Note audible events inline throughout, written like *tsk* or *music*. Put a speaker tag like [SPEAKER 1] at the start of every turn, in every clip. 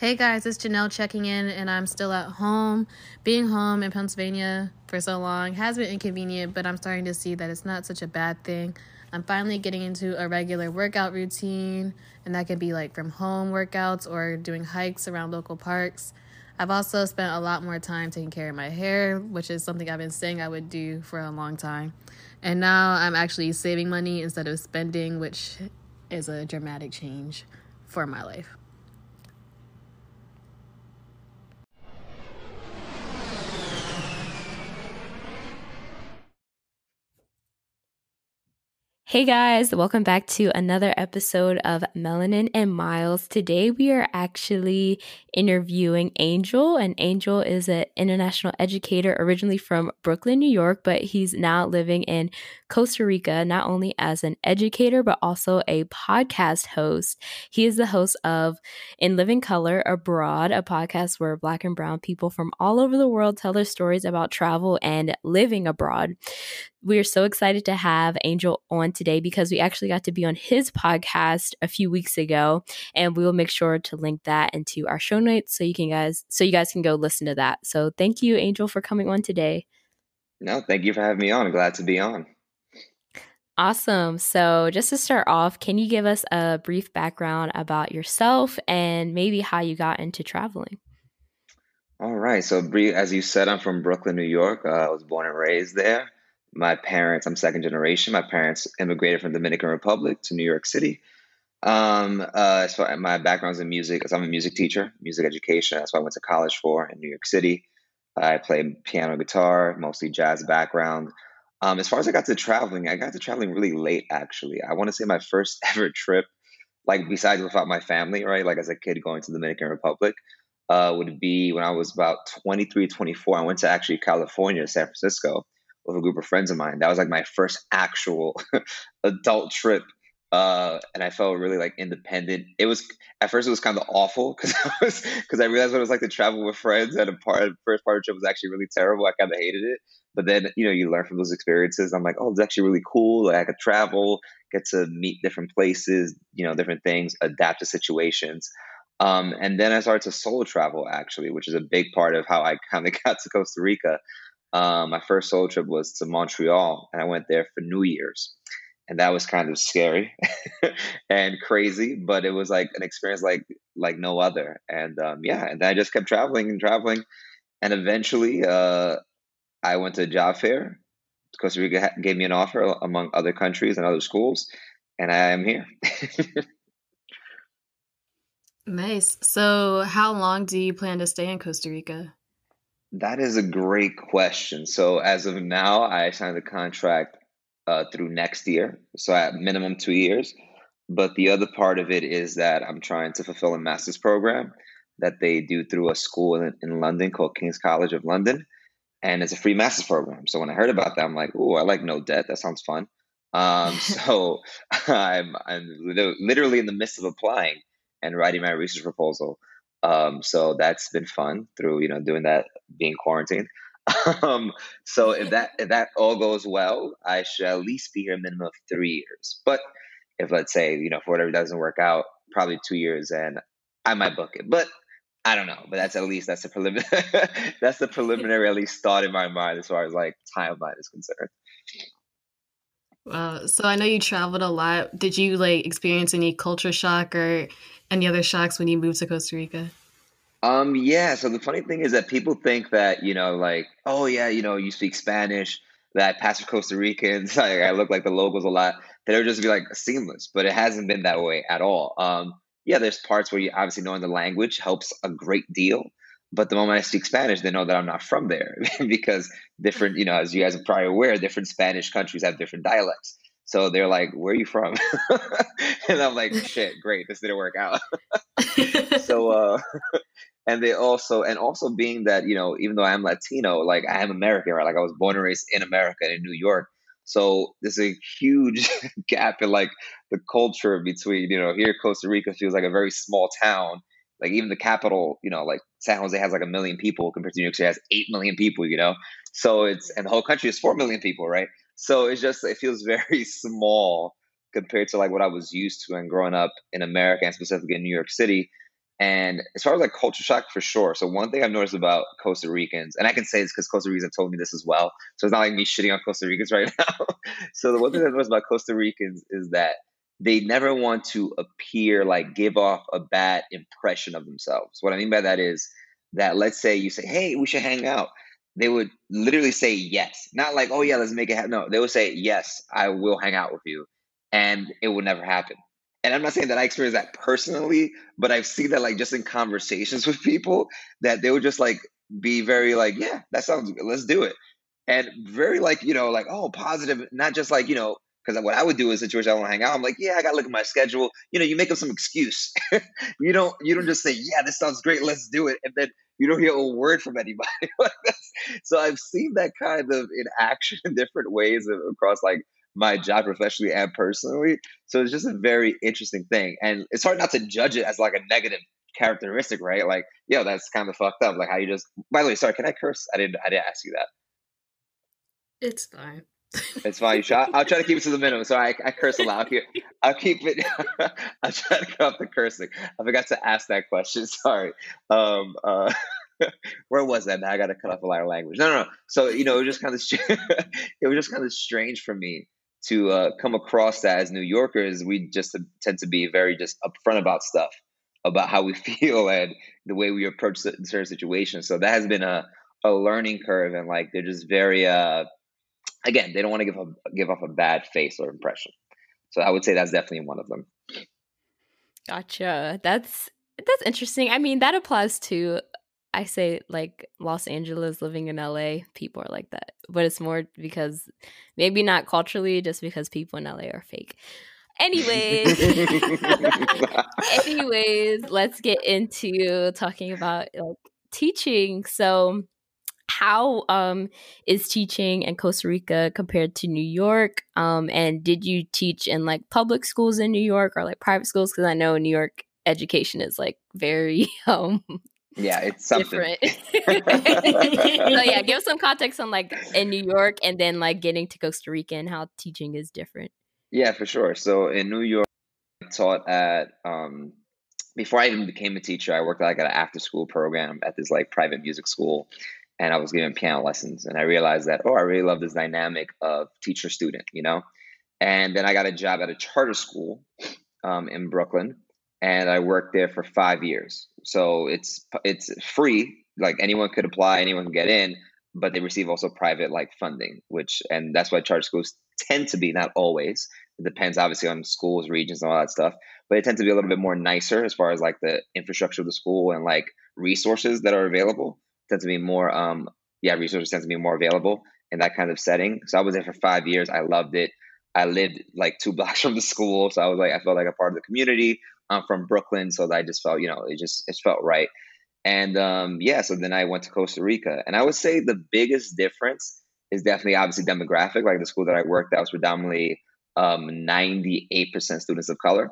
[SPEAKER 1] Hey guys, it's Janelle checking in, and I'm still at home. Being home in Pennsylvania for so long has been inconvenient, but I'm starting to see that it's not such a bad thing. I'm finally getting into a regular workout routine, and that can be like from home workouts or doing hikes around local parks. I've also spent a lot more time taking care of my hair, which is something I've been saying I would do for a long time. And now I'm actually saving money instead of spending, which is a dramatic change for my life.
[SPEAKER 2] Hey guys, welcome back to another episode of Melanin and Miles. Today we are actually interviewing Angel, and Angel is an international educator originally from Brooklyn, New York, but he's now living in Costa Rica, not only as an educator, but also a podcast host. He is the host of In Living Color Abroad, a podcast where Black and Brown people from all over the world tell their stories about travel and living abroad. We are so excited to have Angel on today because we actually got to be on his podcast a few weeks ago, and we will make sure to link that into our show notes so you can guys so you guys can go listen to that. So thank you, Angel, for coming on today.
[SPEAKER 3] No, thank you for having me on. I'm glad to be on.
[SPEAKER 2] Awesome. So, just to start off, can you give us a brief background about yourself and maybe how you got into traveling?
[SPEAKER 3] All right. So, as you said, I'm from Brooklyn, New York. Uh, I was born and raised there. My parents, I'm second generation. My parents immigrated from Dominican Republic to New York City. Um, uh, as my background's in music, so I'm a music teacher, music education. That's what I went to college for in New York City. I play piano, guitar, mostly jazz background. Um, as far as I got to traveling, I got to traveling really late. Actually, I want to say my first *laughs* ever trip, like besides without my family, right? Like as a kid going to Dominican Republic, uh, would be when I was about 23, 24. I went to actually California, San Francisco, with a group of friends of mine. That was like my first actual *laughs* adult trip uh, and I felt really like independent. It was at first it was kind of awful because *laughs* I was because I realized what it was like to travel with friends, and a part first part of the trip was actually really terrible. I kind of hated it, but then you know you learn from those experiences. I'm like, oh, it's actually really cool. Like I could travel, get to meet different places, you know, different things, adapt to situations. Um, and then I started to solo travel actually, which is a big part of how I kind of *laughs* got to Costa Rica. Um, my first solo trip was to Montreal, and I went there for New Year's. And that was kind of scary *laughs* and crazy but it was like an experience like like no other. And um, yeah and i just kept traveling and traveling. And eventually uh, i went to a job fair. Costa rica gave me an offer among other countries and other schools and i am here. *laughs*
[SPEAKER 1] Nice. So how long do you plan to stay in costa rica
[SPEAKER 3] that is a great question so as of now i signed the contract uh, through next year, so at minimum two years. But the other part of it is that I'm trying to fulfill a master's program that they do through a school in, in London called King's College of London, and it's a free master's program. So when I heard about that, I'm like, "Oh, I like no debt. That sounds fun." Um, *laughs* so I'm I'm literally in the midst of applying and writing my research proposal. Um, so that's been fun through you know doing that being quarantined. *laughs* Um, so if that if that all goes well, I should at least be here a minimum of three years. But if let's say you know for whatever doesn't work out, probably two years, and I might book it. But I don't know. But that's at least that's the preliminary *laughs* that's the preliminary at least thought in my mind as far as like timeline is concerned.
[SPEAKER 1] Wow. So I know you traveled a lot. Did you like experience any culture shock or any other shocks when you moved to Costa Rica?
[SPEAKER 3] Um, yeah. So the funny thing is that people think that, you know, like, oh yeah, you know, you speak Spanish, that for Costa Ricans, *laughs* like I look like the locals a lot, that it would just be like seamless, but it hasn't been that way at all. Um, yeah, there's parts where you obviously knowing the language helps a great deal. But the moment I speak Spanish, they know that I'm not from there *laughs* because different, you know, as you guys are probably aware, different Spanish countries have different dialects. So they're like, "Where are you from?" *laughs* and I'm like, "Shit, great, this didn't work out." *laughs* so, uh, and they also, and also being that you know, even though I'm Latino, like I am American, right? Like I was born and raised in America in New York. So there's a huge gap in like the culture between you know here Costa Rica feels like a very small town. Like even the capital, you know, like San Jose has like a million people compared to New York City has eight million people. You know, so it's and the whole country is four million people, right? So it's just it feels *laughs* very small compared to like what I was used to and growing up in America and specifically in New York City. And as far as like culture shock, for sure. So one thing I've noticed about Costa Ricans, and I can say this because Costa Ricans have told me this as well. So it's not like me shitting on Costa Ricans *laughs* right now. so the one thing I've noticed about Costa Ricans is that they never want to appear like give off a bad impression of themselves. What I mean by that is that let's say you say, "Hey, we should hang out." They would literally say yes, not like, "Oh yeah, let's make it happen." No, they would say, "Yes, I will hang out with you," and it would never happen and I'm not saying that I experienced that personally, but I've seen that like just in conversations *laughs* with people that they would just like be very like, yeah, that sounds good. Let's do it. And very like, you know, like, oh, positive, not just like, you know, because what I would do a situation I want to hang out, I'm like, yeah, I gotta look at my schedule. You know, you make up some excuse. *laughs* you don't you don't just say, yeah, this sounds great, let's do it, and then you don't hear a word from anybody. *laughs* so I've seen that kind of in action in different ways across like my job professionally and personally. So it's just a very interesting thing. And it's hard not to judge it as like a negative characteristic, right? Like, yo, that's kind of fucked up. Like how you just by the way, sorry, can I curse? I didn't I didn't ask you that.
[SPEAKER 1] It's fine.
[SPEAKER 3] It's fine. Should, I'll, I'll, try to keep it to the minimum. So I, I curse a lot. I'll keep, I'll keep it. *laughs* I'll try to cut off the cursing. I forgot to ask that question. *laughs* Sorry. Um, uh, *laughs* where was that? Now I got to cut off a lot of language. No, no, no. So you know, it was just kind of it was just kind of strange for me to uh, come across that as New Yorkers, we just tend to be very just upfront about stuff, about how we feel and the way we approach certain situations. So that has been a, a learning curve, and like they're just very, uh, again, they don't want to give a, give off a bad face or impression. So I would say that's definitely one of them.
[SPEAKER 2] Gotcha. That's that's interesting. I mean, that applies to I say like Los Angeles, living in LA, people are like that. But it's more because maybe not culturally, just because people in LA are fake. Anyways, *laughs* anyways, let's get into talking about like teaching. So, how um is teaching in Costa Rica compared to New York? Um, and did you teach in like public schools in New York or like private schools? Because I know New York education is like very *laughs* um
[SPEAKER 3] yeah, it's something.
[SPEAKER 2] different. *laughs* *laughs* so yeah, give some context on like in New York and then like getting to Costa Rica and how teaching is different.
[SPEAKER 3] Yeah, for sure. So in New York, I taught at um, before I even became a teacher, I worked like at an after school program at this like private music school, and I was giving piano lessons. And I realized that oh, I really love this dynamic of teacher student, you know. And then I got a job at a charter school um, in Brooklyn, and I worked there for five years. So it's it's free, like anyone could apply, anyone can get in, but they receive also private like funding, which and that's why charter schools tend to be not always. It depends obviously on schools, regions, and all that stuff, but it tends to be a little bit more nicer as far as like the infrastructure of the school and like resources that are available. Tend to be more, um, yeah, resources tend to be more available in that kind of setting. So I was there for five years. I loved it. I lived like two *laughs* blocks from the school, so I was like, I felt like a part of the community. I'm from Brooklyn, so I just felt, you know, it just it felt right. And um, yeah, so then I went to Costa Rica, and I would say the biggest difference is definitely obviously demographic. Like the school that I worked at was predominantly um, 98% students of color,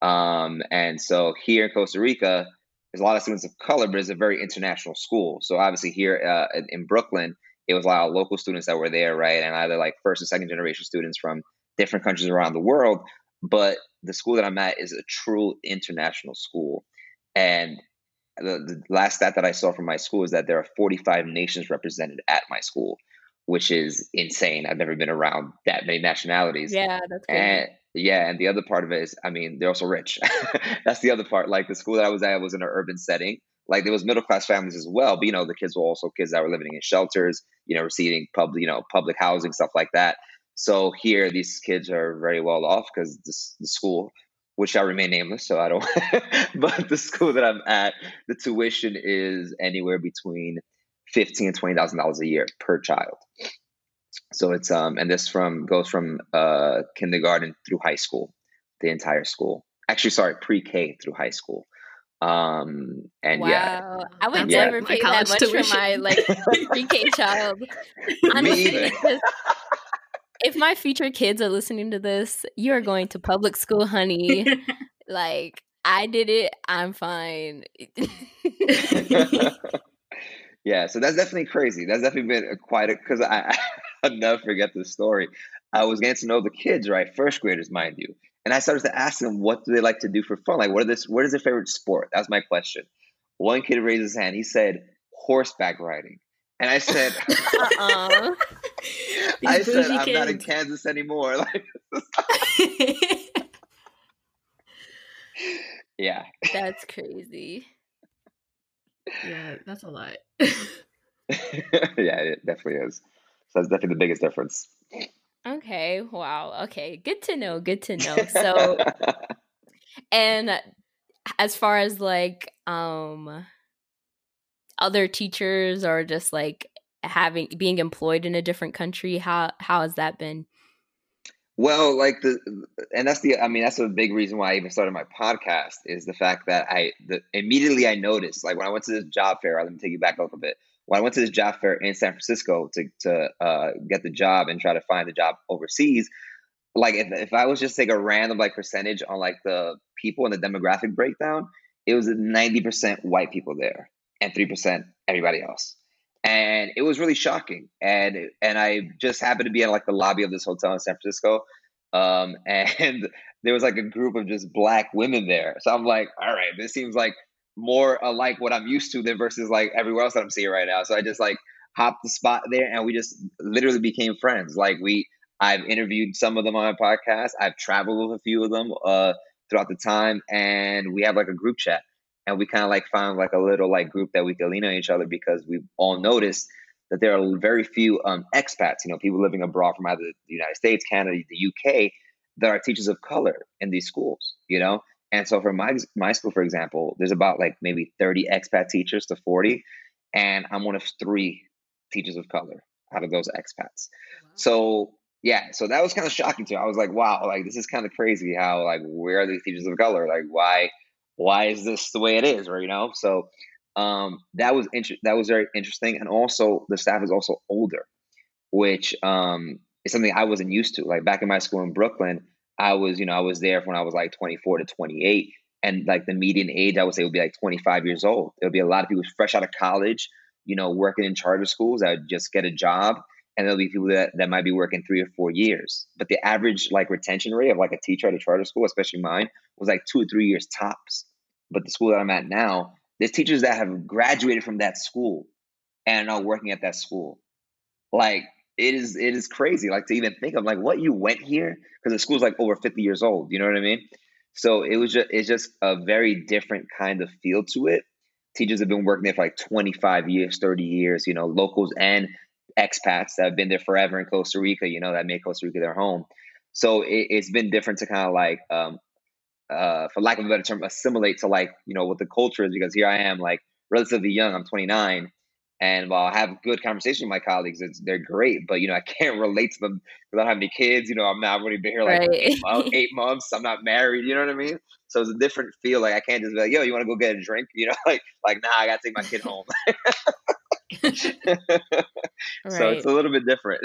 [SPEAKER 3] um, and so here in Costa Rica, there's a lot of students of color, but it's a very international school. So obviously here uh, in Brooklyn, it was a lot of local students that were there, right? And either like first and second generation students from different countries around the world. But the school that I'm at is a true international school. And the, the last stat that I saw from my school is that there are 45 nations represented at my school, which is insane. I've never been around that many nationalities.
[SPEAKER 2] Yeah, that's great.
[SPEAKER 3] And yeah, and the other part of it is, I mean, they're also rich. *laughs* that's the other part. Like the school that I was at was in an urban setting. Like there was middle class families as well, but you know, the kids were also kids that were living in shelters, you know, receiving public, you know, public housing stuff like that. So here, these kids are very well off because the school, which I remain nameless, so I don't. *laughs* but the school that I'm at, the tuition is anywhere between fifteen and twenty thousand dollars a year per child. So it's um, and this from goes from uh kindergarten through high school, the entire school. Actually, sorry, pre-K through high school. Um and
[SPEAKER 2] wow.
[SPEAKER 3] yeah,
[SPEAKER 2] I would
[SPEAKER 3] Yeah.
[SPEAKER 2] never pay that much
[SPEAKER 1] tuition.
[SPEAKER 2] for my like pre-K *laughs* child.
[SPEAKER 3] me
[SPEAKER 2] Honestly,
[SPEAKER 3] either. *laughs*
[SPEAKER 2] 'cause if my future kids are listening to this, you are going to public school, honey. *laughs* like I did it, I'm fine.
[SPEAKER 3] Yeah, so that's definitely crazy. That's definitely been a quite a because I *laughs* I'll never forget this story. I was getting to know the kids, right? First graders, mind you. And I started to ask them what do they like to do for fun? Like what are this what is their favorite sport? That's my question. One kid raised his hand, he said horseback riding. And I said *laughs*
[SPEAKER 2] uh-uh. *laughs*
[SPEAKER 3] I said I'm not in. Kansas anymore. Like yeah.
[SPEAKER 2] That's crazy.
[SPEAKER 1] Yeah, that's a lot. *laughs*
[SPEAKER 3] yeah, it definitely is. So that's definitely the biggest difference.
[SPEAKER 2] Okay, wow. Okay, good to know. Good to know. *laughs* So, and as far as like um other teachers or just like having being employed in a different country, how how has that been?
[SPEAKER 3] Well, like the, and that's the, I mean, that's a big reason why I even started my podcast is the fact that I, the, immediately I noticed, like when I went to this job fair, let me take you back a little bit. When I went to this job fair in San Francisco to, to uh, get the job and try to find a job overseas, like if, if I was just take a random like percentage on like the people and the demographic breakdown, it was 90% white people there and 3% everybody else and it was really shocking. And and I just happened to be in like the lobby of this hotel in San Francisco, um, *laughs* and there was like a group of just black women there. So I'm like, all right, this seems like more alike what I'm used to than versus like everywhere else that I'm seeing right now. So I just like hopped the spot there, and we just literally became friends. Like we, I've interviewed some of them on my podcast. I've traveled with a few of them uh, throughout the time, and we have like a group chat and we kind of like found like a little like group that we could lean on each other because we all noticed that there are very few um, expats, you know, people living abroad from either the United States, Canada, the UK, that are teachers of color in these schools, you know. And so for my my school, for example, there's about like maybe 30 expat teachers to 40, and I'm one of three teachers of color out of those expats. So yeah, so that was kind of shocking to me. I was like, wow, like this is kind of crazy how like where are these teachers of color? Like why why is this the way it is or you know? So um that was inter- that was very interesting and also the staff is also older which um is something i wasn't used to. Like back in my school in brooklyn i was you know i was there when i was like 24 to 28 and like the median age i would say would be like 25 years old. There would be a lot of people fresh out of college you know working in charter schools that would just get a job and there'll be people that, that might be working three or four years. But the average like retention rate of like a teacher at a charter school especially mine was like two or three years tops but the school that I'm at now, there's teachers that have graduated from that school and are working at that school. Like it is, it is crazy. Like to even think of like what you went here because the school's like over 50 years old. You know what I mean? So it was just, it's just a very different kind of feel to it. Teachers have been working there for like 25 years, 30 years. You know, locals and expats that have been there forever in Costa Rica. You know, that made Costa Rica their home. So it, it's been different to kind of like um, uh, for lack of a better term, assimilate to like, you know, what the culture is because here I am like relatively young. I'm 29. And while I have good conversation with my colleagues, it's, they're great, but you know, I *laughs* can't relate to them because I don't have any kids. You know, I'm not really been here like
[SPEAKER 2] Right.
[SPEAKER 3] eight, months, *laughs* eight months. I'm not married. You know what I mean? So it's a different feel. Like I can't just be like, yo, you want to go get a drink? *laughs* You know, like like nah, I gotta take my kid home. So it's a little bit different.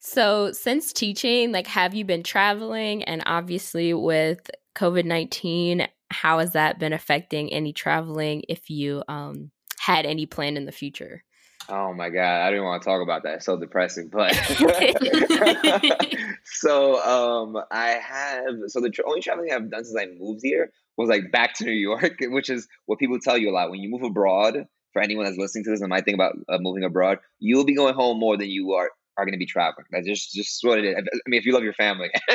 [SPEAKER 2] So, since teaching, like, have you been traveling? And obviously, with COVID 19, how has that been affecting any traveling if you um, had any plan in the future?
[SPEAKER 3] Oh my god, I didn't want to talk about that. It's so depressing. But *laughs* so um, I have so the only traveling I've done since I moved here was like back to New York, *laughs* which is what people tell you a lot when you move abroad. For anyone that's listening to this and might think about uh, moving abroad, you'll be going home more than you are are going to be traveling. That's just just what it is. I mean, if you love your family, *laughs*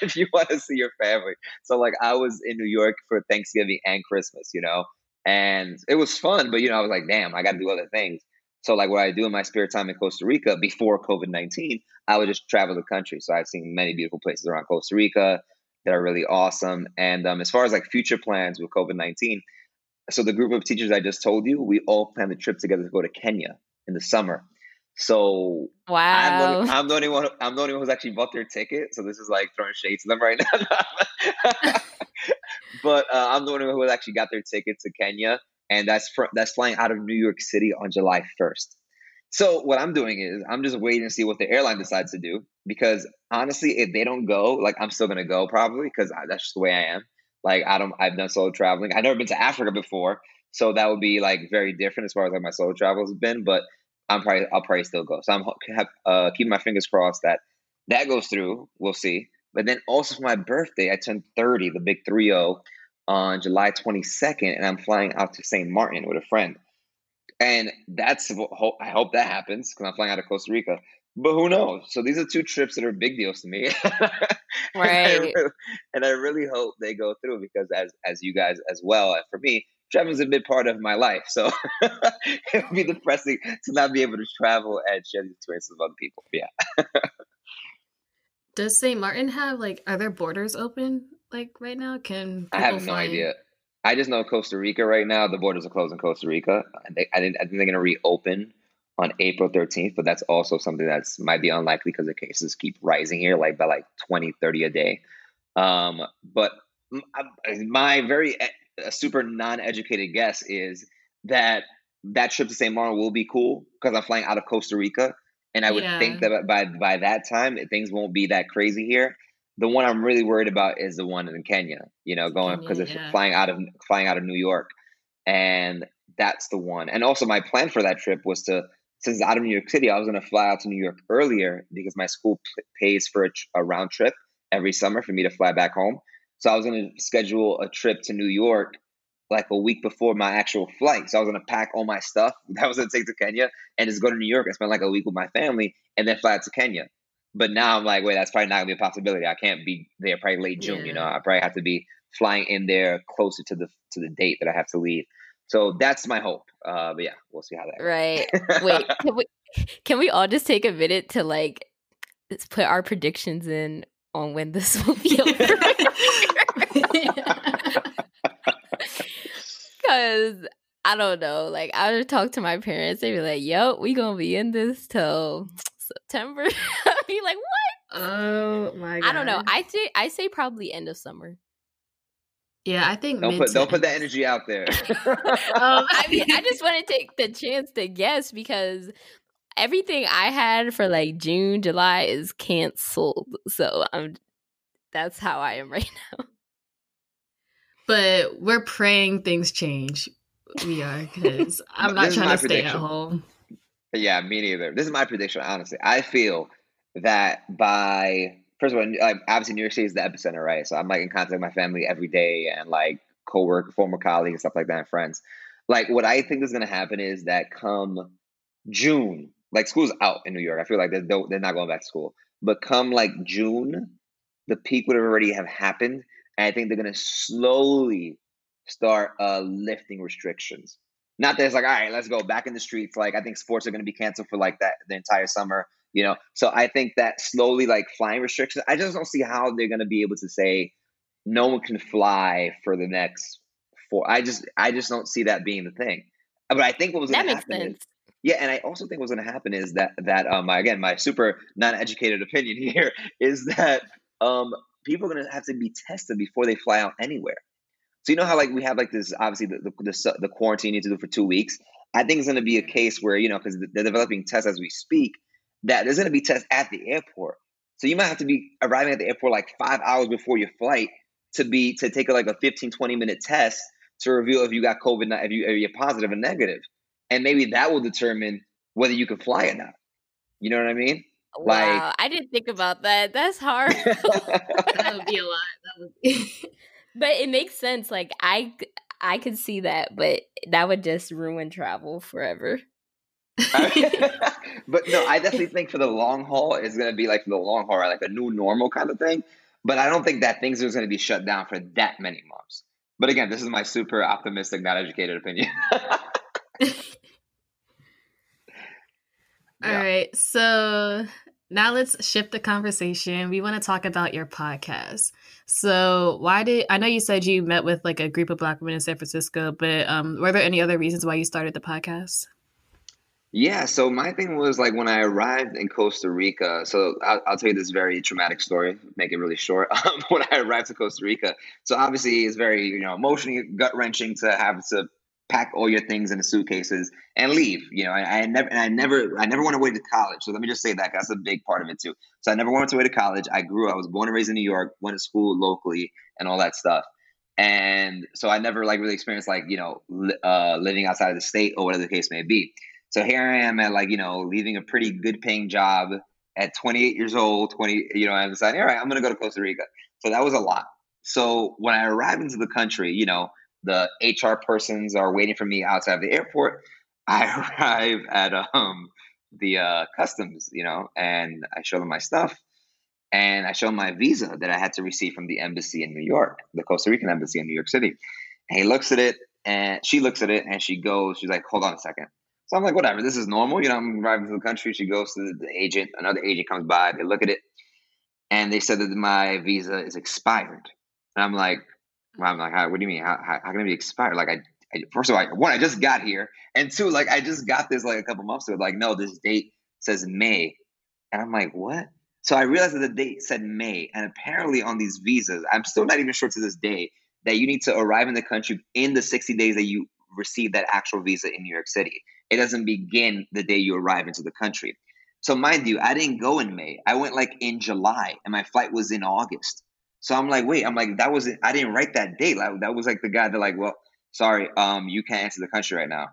[SPEAKER 3] if you want to see your family. So like, I was in New York for Thanksgiving and Christmas, you know, and it was fun. But you know, I was like, damn, I got to do other things. So like, what I do in my spare time in Costa Rica before COVID nineteen, I would just travel the country. So I've seen many beautiful places around Costa Rica that are really awesome. And um, as far as like future plans with COVID nineteen. So the group of teachers I just told you, we all planned the trip together to go to Kenya in the summer. So
[SPEAKER 2] wow,
[SPEAKER 3] I'm the, I'm the, only one. I'm the only one who's actually bought their ticket. So this is like throwing shades to them right now. *laughs* but uh, I'm the one who actually got their ticket to Kenya, and that's fr- that's flying out of New York City on July 1st. So what I'm doing is I'm just waiting to see what the airline decides to do because honestly, if they don't go, like I'm still gonna go probably because that's just the way I am. Like I don't, I've done solo traveling. I've never been to Africa before, so that would be like very different as far as like my solo travels have been. But I'm probably I'll probably still go. So I'm uh, keeping my fingers crossed that that goes through. We'll see. But then also for my birthday, I turned 30, the big 3 on July 22nd, and I'm flying out to St. Martin with a friend. And that's I hope that happens because I'm flying out of Costa Rica. But who knows? So these are two trips that are big deals to me.
[SPEAKER 2] right. *laughs*
[SPEAKER 3] and, I really, and I really hope they go through because as as you guys as well, for me, traveling's a big part of my life. So *laughs* it would be depressing to not be able to travel and share the experiences with other people. Yeah. *laughs*
[SPEAKER 1] Does St. Martin have like are there borders open like right now? Can
[SPEAKER 3] I have no idea. I just know Costa Rica right now. The borders are closed in Costa Rica. They, I, didn't, I think they're going to reopen on April 13th, but that's also something that's might be unlikely because the cases keep rising here, like by like 20, 30 a day. Um, but my very a super non-educated guess is that that trip to St. Martin will be cool because I'm flying out of Costa Rica, and I would yeah. think that by by that time things won't be that crazy here. The one I'm really worried about is the one in Kenya. You know, going because it's yeah. flying out of flying out of New York, and that's the one. And also, my plan for that trip was to since out of New York City, I was going to fly out to New York earlier because my school p- pays for a, a round trip every summer for me to fly back home. So I was going to schedule a trip to New York like a week before my actual flight. So I was going to pack all my stuff *laughs* that I was going to take to Kenya and just go to New York and spend like a week with my family and then fly out to Kenya. But now I'm like, wait, that's probably not going to be a possibility. I can't be there probably late June. Yeah. You know, I probably have to be flying in there closer to the to the date that I have to leave. So that's my hope. Uh, but yeah, we'll see how that.
[SPEAKER 2] Right. *laughs* Wait. Can we, can we all just take a minute to like put our predictions in on when this *laughs* will be over. *laughs* Because I don't know. Like I would talk to my parents, they'd be like, "Yo, we gonna be in this till *tsk* September." *laughs* I'd be like, "What?"
[SPEAKER 1] Oh my god!
[SPEAKER 2] I don't know. I say I say probably end of summer.
[SPEAKER 1] Yeah, I think
[SPEAKER 3] don't put don't put that energy out there.
[SPEAKER 2] um, I mean, I just want to take the chance to guess because everything I had for like June, July is canceled. So I'm that's how I am *laughs* right now.
[SPEAKER 1] But we're praying things change. We are because *laughs* I'm not trying to stay at home.
[SPEAKER 3] Yeah, me neither. This is my prediction. Honestly, I feel that by first of all, like obviously New York City is the epicenter, right? So I'm like in contact with my family every day and like co-work, former colleagues, and stuff like that, and friends. Like what I think is going to happen is that come June, like school's out in New York. I feel like they're they're not going back to school. But come like June, the peak would have already have happened, and I think they're gonna slowly start uh, lifting restrictions. Not that it's like, all right, let's go back in the streets. Like I think sports are gonna be canceled for like that the entire summer. You know, so I think that slowly like flying restrictions. I just don't see how they're gonna be able to say no one can fly for the next four. I just I just don't see that being the thing. But I think what was gonna happen sense. is yeah, and I also think what's going to happen is that that um again my super non-educated opinion *laughs* here is that um people are going to have to be tested before they fly out anywhere. So you know how like we have like this obviously the the, the, the quarantine you need to do for two weeks. I think it's going to be a case where you know because they're developing tests as we speak that there's going to be tests at the airport. So you might have to be arriving at the airport like five hours before your flight to be to take a, like a 15 20 minute test to reveal if you got COVID if you if you're positive or negative and maybe that will determine whether you can fly or not. You know what I mean?
[SPEAKER 2] Wow, like, I didn't think about that. That's hard. *laughs* *laughs*
[SPEAKER 1] that would be a lot. Would be. *laughs*
[SPEAKER 2] but it makes sense. Like I, I could see that, but that would just ruin travel forever.
[SPEAKER 3] but no, I definitely think for the long haul, it's going to be like for the long haul, like a new normal kind of thing. But I don't think that things are going to be shut down for that many months. But again, this is my super optimistic, not educated opinion.
[SPEAKER 1] All yeah. right. So now let's shift the conversation. We want to talk about your podcast. So why did I know you said you met with like a group of black women in San Francisco, but um, were there any other reasons why you started the podcast?
[SPEAKER 3] Yeah, so my thing was like when I arrived in Costa Rica. So I'll, I'll tell you this very traumatic story, make it really short. *laughs* Um, when I arrived to Costa Rica, so obviously it's very you know emotionally gut wrenching to have to pack all your things into suitcases and leave. You know, I, I never I never I never went away to college. So let me just say that that's a big part of it too. So I never went away to college. I grew. Up, I was born and raised in New York. Went to school locally and all that stuff. And so I never like really experienced like you know uh, living outside of the state or whatever the case may be. So here I am at like, you know, leaving a pretty good paying job at 28 years old, 20, you know, I'm deciding, all right, I'm going to go to Costa Rica. So that was a lot. So when I arrived into the country, you know, the HR persons are waiting for me outside of the airport. *laughs* I arrive at um, the uh, customs, you know, and I show them my stuff and I show my visa that I had to receive from the embassy in New York, the Costa Rican embassy in New York City. And he looks at it and she looks at it and she goes, she's like, hold on a second. So I'm like, whatever, this is normal. You know, I'm arriving to the country. She goes to the agent. Another agent comes by. They look at it, and they said that my visa is expired. And I'm like, I'm like, how, what do you mean? How, how, how can it be expired? Like, I, I, first of all, one, I just got here, and two, like, I just got this like a couple months ago. Like, no, this date says May, and I'm like, what? So I realized that the date said May, and apparently on these visas, I'm still not even sure to this day that you need to arrive in the country in the 60 days that you receive that actual visa in New York City. It doesn't begin the day you arrive into the country. So mind you, I didn't go in May. I went like in July, and my flight was in August. So I'm like, wait, I'm like, that was I didn't write that date. Like that was like the guy that like, well, sorry, um, you can't enter the country right now.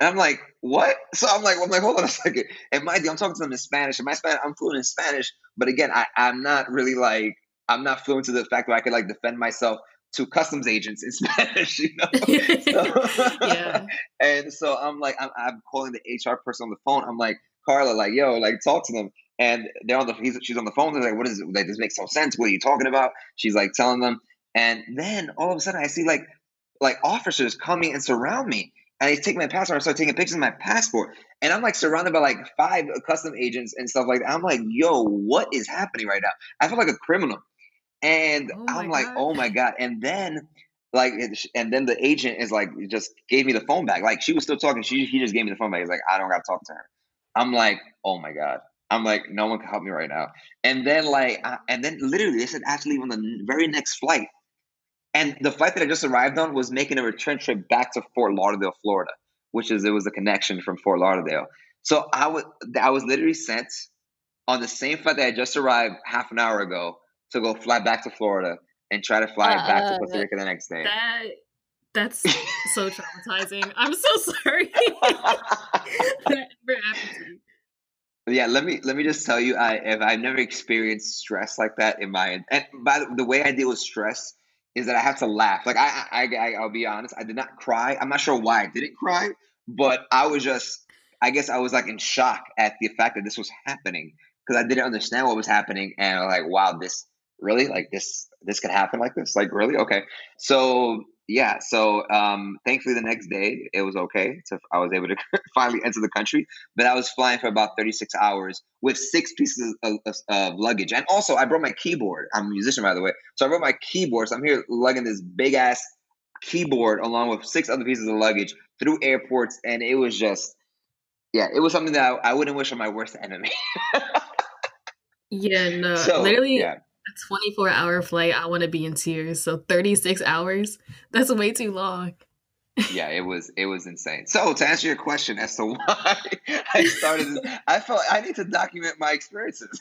[SPEAKER 3] And I'm like, what? *laughs* So I'm like, well, I'm like, hold on a second. And mind you, I'm talking to them in Spanish. And my Spanish, I'm fluent in Spanish, but again, I, I'm not really like, I'm not fluent to the fact that I could like defend myself to customs agents in *laughs* Spanish, you know. so, *laughs* yeah. And so I'm like, I'm, I'm, calling the HR person on the phone. I'm like, Carla, like, yo, like, talk to them. And they're on the, he's, she's on the phone. They're like, what is it? Like, this makes no sense. What are you talking about? She's like telling them. And then all of a sudden, I see like, like officers coming and surround me. And they take my passport and start taking pictures of my passport. And I'm like surrounded by like five custom agents and stuff like that. I'm like, yo, what is happening right now? I feel like a criminal. And oh I'm like, God. oh my God. And then like and then the agent is like just gave me the phone back. Like she was still talking. She he just gave me the phone back. He's like, I don't gotta talk to her. I'm like, oh my God. I'm like, no one can help me right now. And then like uh, and then literally they said actually on the very next flight. And the flight that I just arrived on was making a return trip back to Fort Lauderdale, Florida, which is it was a connection from Fort Lauderdale. So I was I was literally sent on the same flight that I just arrived half an hour ago to go fly back to Florida and try to fly uh, back to Costa Rica the next day.
[SPEAKER 1] That that's *laughs* so traumatizing. I'm so sorry. *laughs* *laughs* that
[SPEAKER 3] never happened to me. Yeah, let me let me just tell you, I if I've never experienced stress like that in my and by the, the way I deal with stress is that I have to laugh. Like I, I, I I'll be honest, I did not cry. I'm not sure why I didn't cry, but I was just I guess I was like in shock at the fact that this was happening because I didn't understand what was happening and I'm like wow this really like this this could happen like this like really okay so yeah so um thankfully the next day it was okay so i was able to *laughs* finally enter the country but i was flying for about 36 hours with six pieces of, of, of, luggage and also i brought my keyboard. I'm a musician by the way so i brought my keyboard so i'm here lugging this big ass keyboard along with six other pieces of luggage through airports and it was just yeah it was something that i, I wouldn't wish on my worst enemy. *laughs*
[SPEAKER 1] Yeah no so, literally yeah a 24 hour flight, I want to be in tears. So 36 hours, that's way too long. *laughs*
[SPEAKER 3] yeah, it was it was insane. So to answer your question as to *laughs* why I started, I felt I need to document my experiences.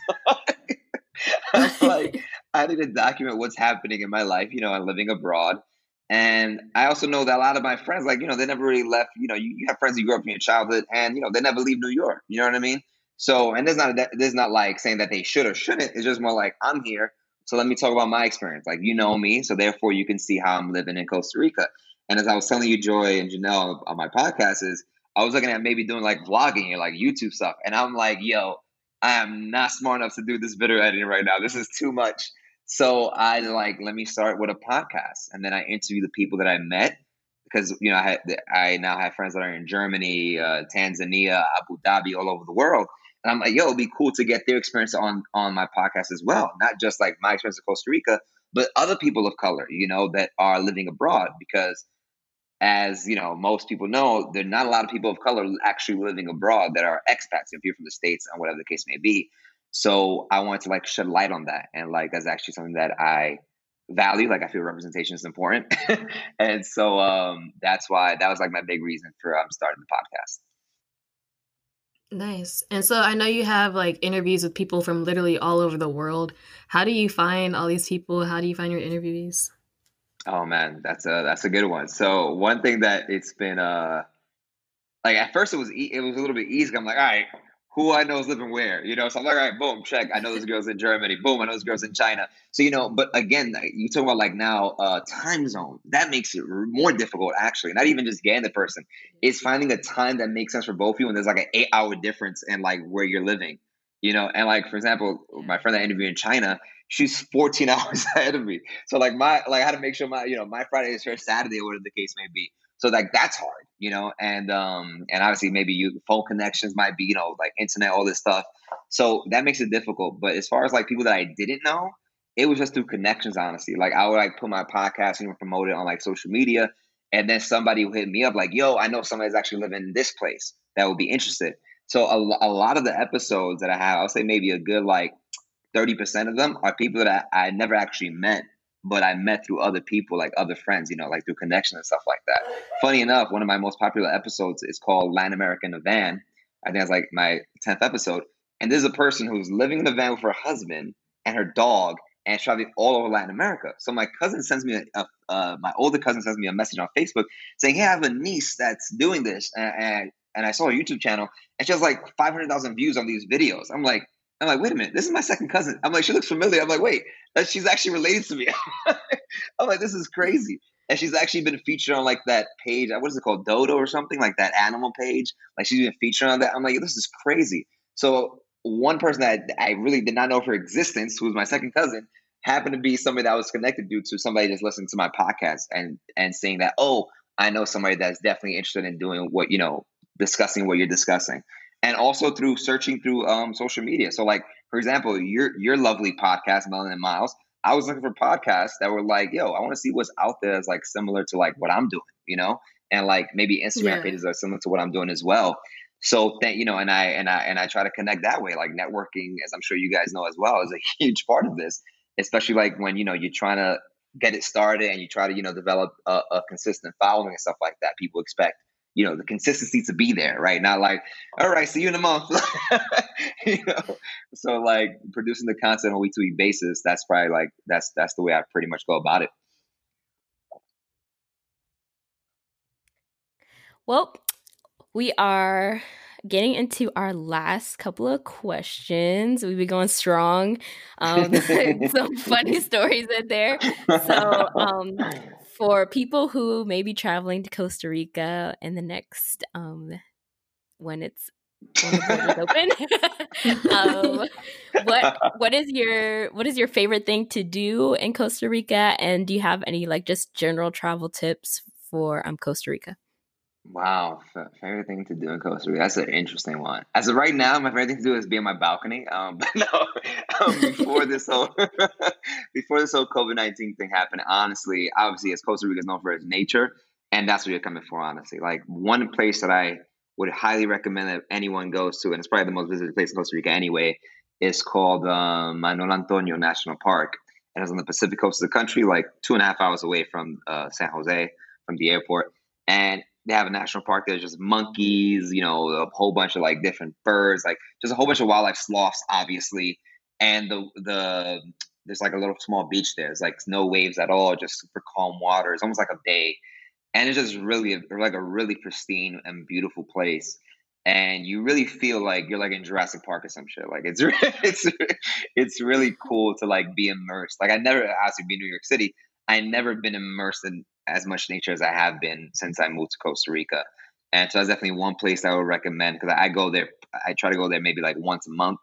[SPEAKER 3] *laughs* I'm like I need to document what's happening in my life. You know, I'm living abroad, And I also know that a lot of my friends, like, you know, they never really left, you know, you, you have friends you grew up in your childhood and, you know, they never leave New York. You know what I mean? So, and there's not, not like saying that they should or shouldn't. It's just more like, I'm here. So let me talk about my experience. Like, you know me. So therefore you can see how I'm living in Costa Rica. And as I was telling you, Joy and Janelle on my podcast is I was looking at maybe doing like vlogging or like YouTube stuff. And I'm like, yo, I am not smart enough to do this video editing right now. This is too much. So I like, let me start with a podcast. And then I interview the people that I met because, you know, I, had, I now have friends that are in Germany, uh, Tanzania, Abu Dhabi, all over the world. And I'm like, yo, it'd be cool to get their experience on, on my podcast as well. Not just like my experience in Costa Rica, but other people of color, you know, that are living abroad because as you know, most people know, there are not a lot of people of color actually living abroad that are expats if you're from the states and whatever the case may be. So I wanted to like shed light on that, and like that's actually something that I value. Like I feel representation is important, *laughs* and so um, that's why that was like my big reason for um, starting the podcast.
[SPEAKER 1] Nice. And so I know you have like interviews with people from literally all over the world. How do you find all these people? How do you find your interviewees?
[SPEAKER 3] Oh man, that's a that's a good one. So one thing that it's been uh like at first it was e- it was a little bit easy. I'm like, all right, who I know is living where, you know. So I'm like, all right, boom, check. I know those girls in Germany. Boom, I know those girls in China. So you know, but again, you talk about like now uh time zone. That makes it more difficult actually. Not even just getting the person. It's finding a time that makes sense for both of you, and there's like an eight hour difference in like where you're living. You know, and like for example, my friend that interviewed in China, she's 14 *laughs* hours ahead of me. So like my like I had to make sure my you know my Friday is her Saturday whatever the case may be. So like that's hard, you know, and um and obviously maybe you phone connections might be you know like internet all this stuff. So that makes it difficult. But as far as like people that I didn't know, it was just through connections. Honestly, like I would like put my podcast and promote it on like social media, and then somebody would hit me up like, "Yo, I know somebody's actually living in this place that would be interested." So a, a lot of the episodes that I have, I'll say maybe a good like 30% of them are people that I, I never actually met, but I met through other people, like other friends, you know, like through connections and stuff like that. Funny enough, one of my most popular episodes is called Latin America in a Van. I think it's like my 10th episode. And there's a person who's living in a van with her husband and her dog and traveling all over Latin America. So my cousin sends me a, a uh, my older cousin sends me a message on Facebook saying, "Hey, I have a niece that's doing this, and and, and I saw her YouTube channel, and she has like 500,000 views on these videos." I'm like, I'm like, wait a minute, this is my second cousin. I'm like, she looks familiar. I'm like, wait, that she's actually related to me. *laughs* I'm like, this is crazy. And she's actually been featured on like that page. Uh, what is it called, Dodo or something like that animal page? Like she's been featured on that. I'm like, this is crazy. So one person that I really did not know of her existence, who was my second cousin, happened to be somebody that I was connected due to somebody just listening to my podcast and and saying that, oh, I know somebody that's definitely interested in doing what you know, discussing what you're discussing and also through searching through um, social media. So, like for example, your your lovely podcast, Melanin Miles. I was looking for podcasts that were like, yo, I want to see what's out there that's like similar to like what I'm doing, you know, and like maybe Instagram yeah. pages are similar to what I'm doing as well. So that you know, and I and I and I try to connect that way. Like networking, as I'm sure you guys know as well, is a *laughs* huge part of this. Especially like when you know you're trying to get it started and you try to you know develop a, a consistent following and stuff like that. People expect you know the consistency to be there right not like all right see you in a month *laughs* you know so like producing the content on a week to week basis that's probably like that's that's the way i pretty much go about it
[SPEAKER 2] well we are getting into our last couple of questions. We've been going strong. Um, *laughs* some funny *laughs* stories in there. So, um, for people who may be traveling to Costa Rica in the next um, when it's when the borders open, *laughs* um, what what is your what is your favorite thing to do in Costa Rica, and do you have any like just general travel tips for um Costa Rica?
[SPEAKER 3] Wow, favorite thing to do in Costa Rica. That's an interesting one. As of right now, my favorite thing to do is be on my balcony. Um, *laughs* but no, um, before this whole *laughs* before this whole COVID nineteen thing happened, honestly, obviously, as Costa Rica is known for its nature, and that's what you're coming for. Honestly, like one place that I would highly recommend that anyone goes to, and it's probably the most visited place in Costa Rica anyway, is called um, Manuel Antonio National Park, and it's on the Pacific coast of the country, like two and a half hours away from uh, San Jose, from the airport, and they have a national park there's just monkeys you know a whole bunch of like different birds like just a whole bunch of wildlife sloths obviously and the the there's like a little small beach there. There's like no waves at all, just super calm water. It's almost like a bay, and it's just really like a really pristine and beautiful place. And you really feel like you're like in Jurassic Park or some shit. Like it's *laughs* it's it's really cool to like be immersed. Like I never been to New York City. I never been immersed in as much nature as I have been since I moved to Costa Rica. And so that's definitely one place I would recommend because I go there. I try to go there maybe like once a month.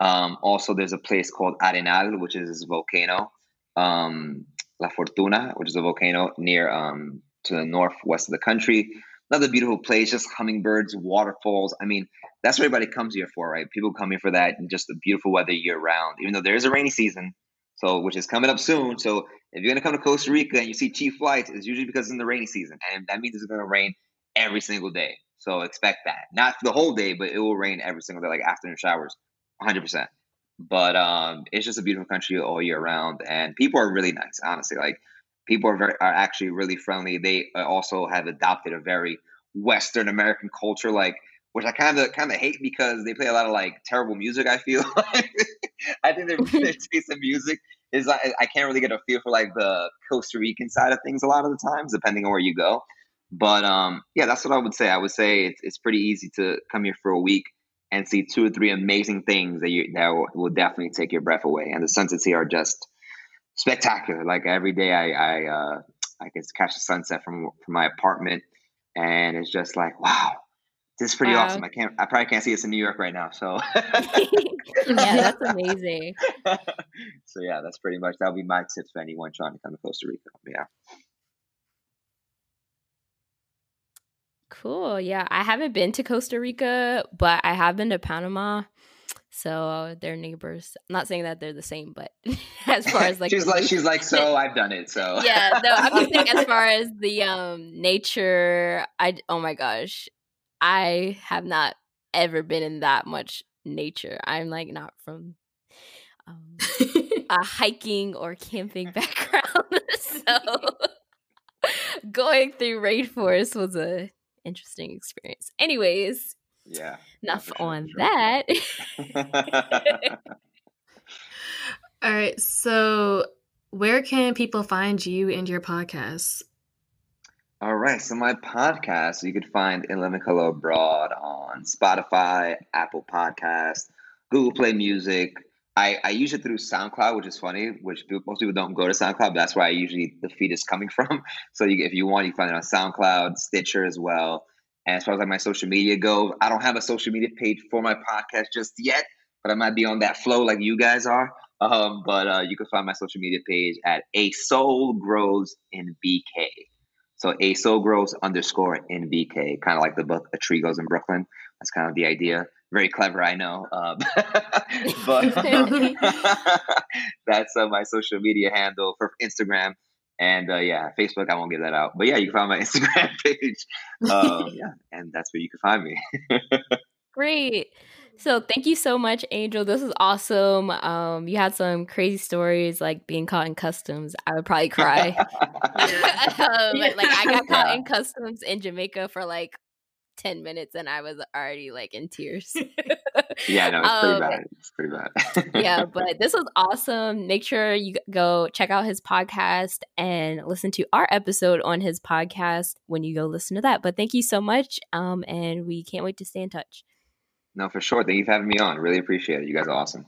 [SPEAKER 3] Um, also, there's a place called Arenal, which is this volcano, um, La Fortuna, which is a volcano near um, to the northwest of the country. Another beautiful place, just hummingbirds, waterfalls. I mean, that's what everybody comes here for, right? People come here for that and just the beautiful weather year round. Even though there is a rainy season, so which is coming up soon. So if you're gonna come to Costa Rica and you see cheap flights, it's usually because it's in the rainy season, and that means it's gonna rain every single day. So expect that. Not the whole day, but it will rain every single day, like afternoon showers, 100%. But um, it's just a beautiful country all year round, and people are really nice. Honestly, like people are very are actually really friendly. They uh, also have adopted a very Western American culture, like which I kind of kind of hate because they play a lot of like terrible music. I feel *laughs* I think their, their *laughs* taste in music is like I can't really get a feel for like the Costa Rican side of things a lot of the times, depending on where you go. But um, yeah, that's what I would say. I would say it's, it's pretty easy to come here for a week and see two or three amazing things that you that will, definitely take your breath away. And the sunsets here are just spectacular. Like every day, I I uh, I can catch the sunset from from my apartment, and it's just like wow, this is pretty wow. awesome. I can't I probably can't see this in New York right now. So *laughs*
[SPEAKER 2] yeah, that's amazing. *laughs*
[SPEAKER 3] so yeah, that's pretty much that'll be my tips for anyone trying to come to Costa Rica. Yeah.
[SPEAKER 2] Cool. Yeah, I haven't been to Costa Rica, but I have been to Panama. So they're neighbors. I'm not saying that they're the same, but *laughs* as far as like
[SPEAKER 3] she's like she's like so I've done it. So
[SPEAKER 2] yeah, no, I'm just saying as far as the um nature. I oh my gosh, I have not ever been in that much nature. I'm like not from um, *laughs* a hiking or camping background, *laughs* so *laughs* going through rainforest was a interesting experience. Anyways,
[SPEAKER 3] yeah.
[SPEAKER 2] Enough on sure. that.
[SPEAKER 1] All right. So, where can people find you and your podcast?
[SPEAKER 3] All right. So, my podcast, you could find In Living Color Abroad on Spotify, Apple Podcast, Google Play Music. I, I use it through SoundCloud, which is funny, which most people don't go to SoundCloud. That's where I usually the feed is coming *laughs* from. So you, if you want, you find it on SoundCloud, Stitcher as well. And as far as like my social media goes, I don't have a social media page for my podcast just yet, but I might be on that flow like you guys are. Um, but uh, you can find my social media page at a soul grows in BK. So ASO grows underscore in BK, kind of like the book A Tree Grows in Brooklyn. That's kind of the idea very clever, I know. Um, *laughs* but *laughs* *laughs* that's uh, my social media handle for Instagram. And uh, yeah, Facebook, I won't give that out. But yeah, you can find my Instagram page. Um, yeah, and that's where you can find me.
[SPEAKER 2] Great. So thank you so much, Angel. This is awesome. Um, you had some crazy stories like being caught in customs. I would probably cry. *laughs* *laughs* um, like I got caught in customs in Jamaica for like 10 minutes and I was already like in tears. *laughs*
[SPEAKER 3] yeah, no, it's um, bad. It's pretty bad.
[SPEAKER 2] yeah, but this was awesome. Make sure you go check out his podcast and listen to our episode on his podcast when you go listen to that. But thank you so much. Um, and we can't wait to stay in touch.
[SPEAKER 3] No, for sure. Thank you for having me on. Really appreciate it. You guys are awesome.